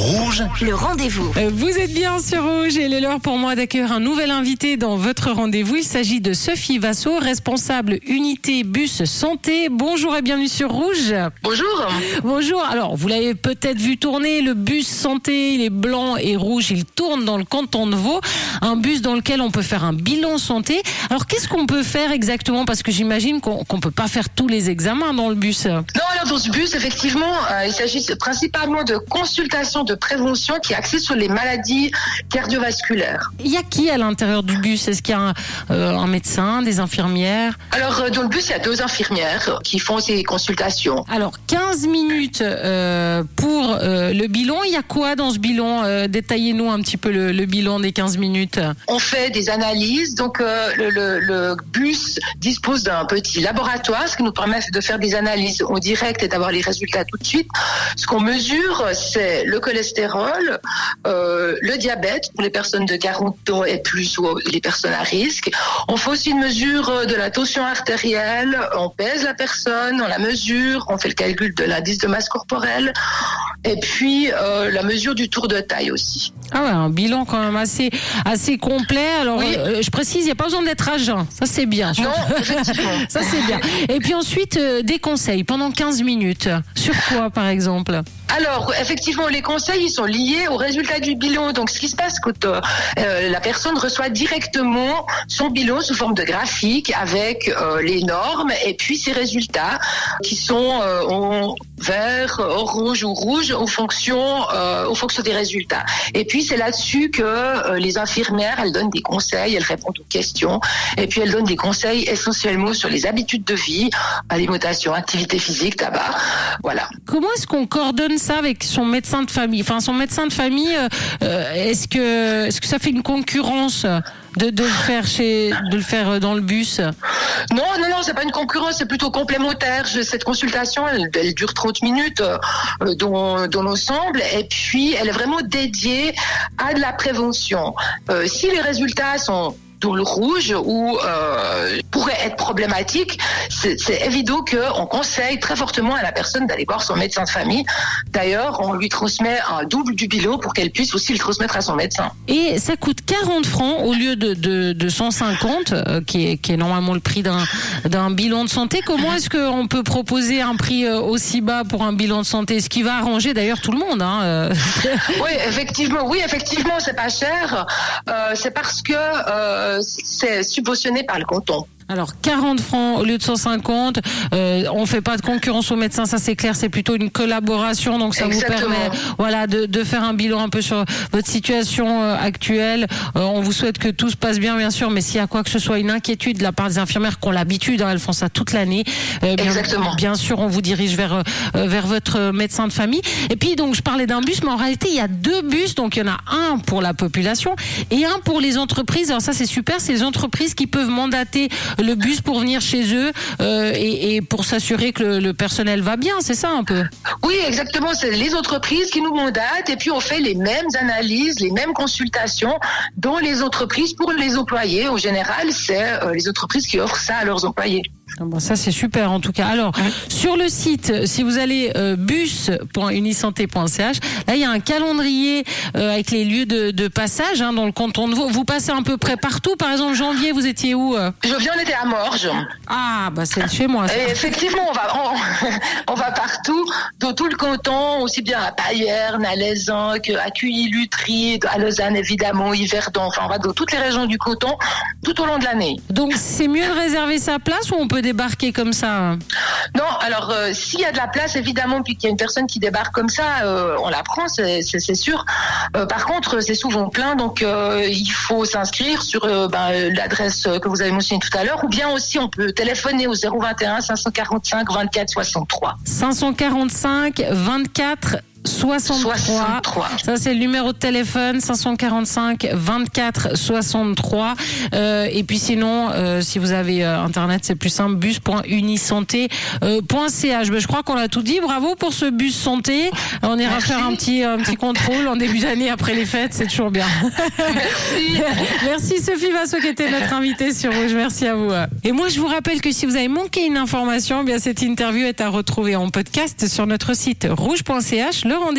Rouge, Le rendez-vous. Euh, Vous êtes bien sur Rouge et il est l'heure pour moi d'accueillir un nouvel invité dans votre rendez-vous. Il s'agit de Sophie Vassot, responsable unité bus santé. Bonjour et bienvenue sur Rouge. Bonjour. Bonjour. Alors, vous l'avez peut-être vu tourner, le bus santé, il est blanc et rouge, il tourne dans le canton de Vaud. Un bus dans lequel on peut faire un bilan santé. Alors, qu'est-ce qu'on peut faire exactement? Parce que j'imagine qu'on qu'on peut pas faire tous les examens dans le bus. Non, alors dans ce bus, effectivement, euh, il s'agit principalement de consultations de prévention qui est axée sur les maladies cardiovasculaires. Il y a qui à l'intérieur du bus? Est-ce qu'il y a un, euh, un médecin, des infirmières? Alors euh, dans le bus, il y a deux infirmières qui font ces consultations. Alors, 15 minutes euh, pour euh, le bilan. Il y a quoi dans ce bilan? Détaillez-nous un petit peu le, le bilan des 15 minutes. On fait des analyses, donc le, le- le bus dispose d'un petit laboratoire, ce qui nous permet de faire des analyses en direct et d'avoir les résultats tout de suite. Ce qu'on mesure, c'est le cholestérol, euh, le diabète pour les personnes de 40 ans et plus ou les personnes à risque. On fait aussi une mesure euh, de la tension artérielle, on pèse la personne, on la mesure, on fait le calcul de l'indice de masse corporelle et puis euh, la mesure du tour de taille aussi. Ah ouais, un bilan quand même assez, assez complet. Alors, Oui. euh, je précise, il n'y a pas besoin d'être jeun. Ça, c'est bien. Non, effectivement. Ça, c'est bien. Et puis ensuite, euh, des conseils pendant 15 minutes. Sur quoi, par exemple? Alors, effectivement, les conseils ils sont liés au résultat du bilan. Donc, ce qui se passe euh, euh, la personne reçoit directement son bilan sous forme de graphique avec euh, les normes et puis ses résultats qui sont euh, en vert, orange ou rouge en fonction, en fonction des résultats. Et puis, c'est là-dessus que les infirmières, elles donnent des conseils, elles répondent aux questions et puis elles donnent des conseils essentiellement sur les habitudes de vie, alimentation, activité physique, tabac. Voilà. Comment est-ce qu'on coordonne ça avec son médecin de famille Enfin, son médecin de famille, euh, euh, est-ce que, est-ce que ça fait une concurrence de, le faire chez, de le faire euh, dans le bus? Non, non, non, c'est pas une concurrence, c'est plutôt complémentaire. Cette consultation, elle, dure 30 minutes dans, dans l'ensemble, et puis elle est vraiment dédiée à de la prévention. Si les résultats sont dans le rouge ou euh, pourraient être problématiques, c'est évident qu'on conseille très fortement à la personne d'aller voir son médecin de famille. D'ailleurs, on lui transmet un double du bilan pour qu'elle puisse aussi le transmettre à son médecin. Et ça coûte 40 francs au lieu de, de, de 150, euh, qui, est, qui est normalement le prix d'un bilan de santé. Comment est-ce qu'on peut proposer un prix euh, aussi bas pour un bilan de santé? Ce qui va arranger d'ailleurs tout le monde. Hein. Oui, effectivement, oui, effectivement, c'est pas cher. Euh, c'est parce que euh, c'est subventionné par le canton. Alors 40 francs au lieu de 150. Euh, on fait pas de concurrence aux médecins, ça c'est clair. C'est plutôt une collaboration, donc ça Exactement. vous permet, voilà, de, de faire un bilan un peu sur votre situation euh, actuelle. Euh, on vous souhaite que tout se passe bien, bien sûr, mais s'il y a quoi que ce soit, une inquiétude de la part des infirmières qui ont l'habitude, hein, elles font ça toute l'année. euh, bien, Exactement. Bien sûr, on vous dirige vers vers votre médecin de famille. Et puis donc je parlais d'un bus, mais en réalité il y a deux bus. Donc il y en a un pour la population et un pour les entreprises. Alors ça c'est super, c'est les entreprises qui peuvent mandater le bus pour venir chez eux euh, et, pour s'assurer que le, le personnel va bien. C'est ça un peu. Oui, exactement. C'est les entreprises qui nous mandatent et puis on fait les mêmes analyses, les mêmes consultations dans les entreprises pour les employés. Au général, c'est euh, les entreprises qui offrent ça à leurs employés. Ah bon, ça c'est super en tout cas. Alors sur le site, si vous allez euh, bus.unisanté.ch, là il y a un calendrier euh, avec les lieux de, de passage hein, dans le canton de Vaud. Vous passez à peu près partout. Par exemple janvier, vous étiez où euh? Viens, on était à Morges. Ah bah c'est chez moi. ça. Et effectivement, on va, on, on va partout, dans tout le canton, aussi bien à Payerne, à Lézanque, à Cuilly, Lutry, à Lausanne évidemment, Yverdon. Enfin, on va dans toutes les régions du canton tout au long de l'année. Donc c'est mieux de réserver sa place ou on peut débarquer comme ça hein Non, alors euh, s'il y a de la place, évidemment, puis qu'il y a une personne qui débarque comme ça, euh, on la prend, c'est sûr. Euh, par contre, c'est souvent plein, donc il faut s'inscrire sur ben, l'adresse que vous avez mentionnée tout à l'heure, ou bien aussi on peut téléphoner au 021 545 24 63. 545 24 63. 63. Ça, c'est le numéro de téléphone 545 24 63. Euh, et puis sinon, euh, si vous avez euh, Internet, c'est plus simple, bus.unisanté.ch. Ben, je crois qu'on a tout dit. Bravo pour ce bus santé. On ira Merci. faire un petit, un petit contrôle en début d'année après les fêtes. C'est toujours bien. Merci. Merci Sophie Vasso qui était notre invitée sur Rouge. Merci à vous. Et moi, je vous rappelle que si vous avez manqué une information, eh bien cette interview est à retrouver en podcast sur notre site rouge.ch. Le rendez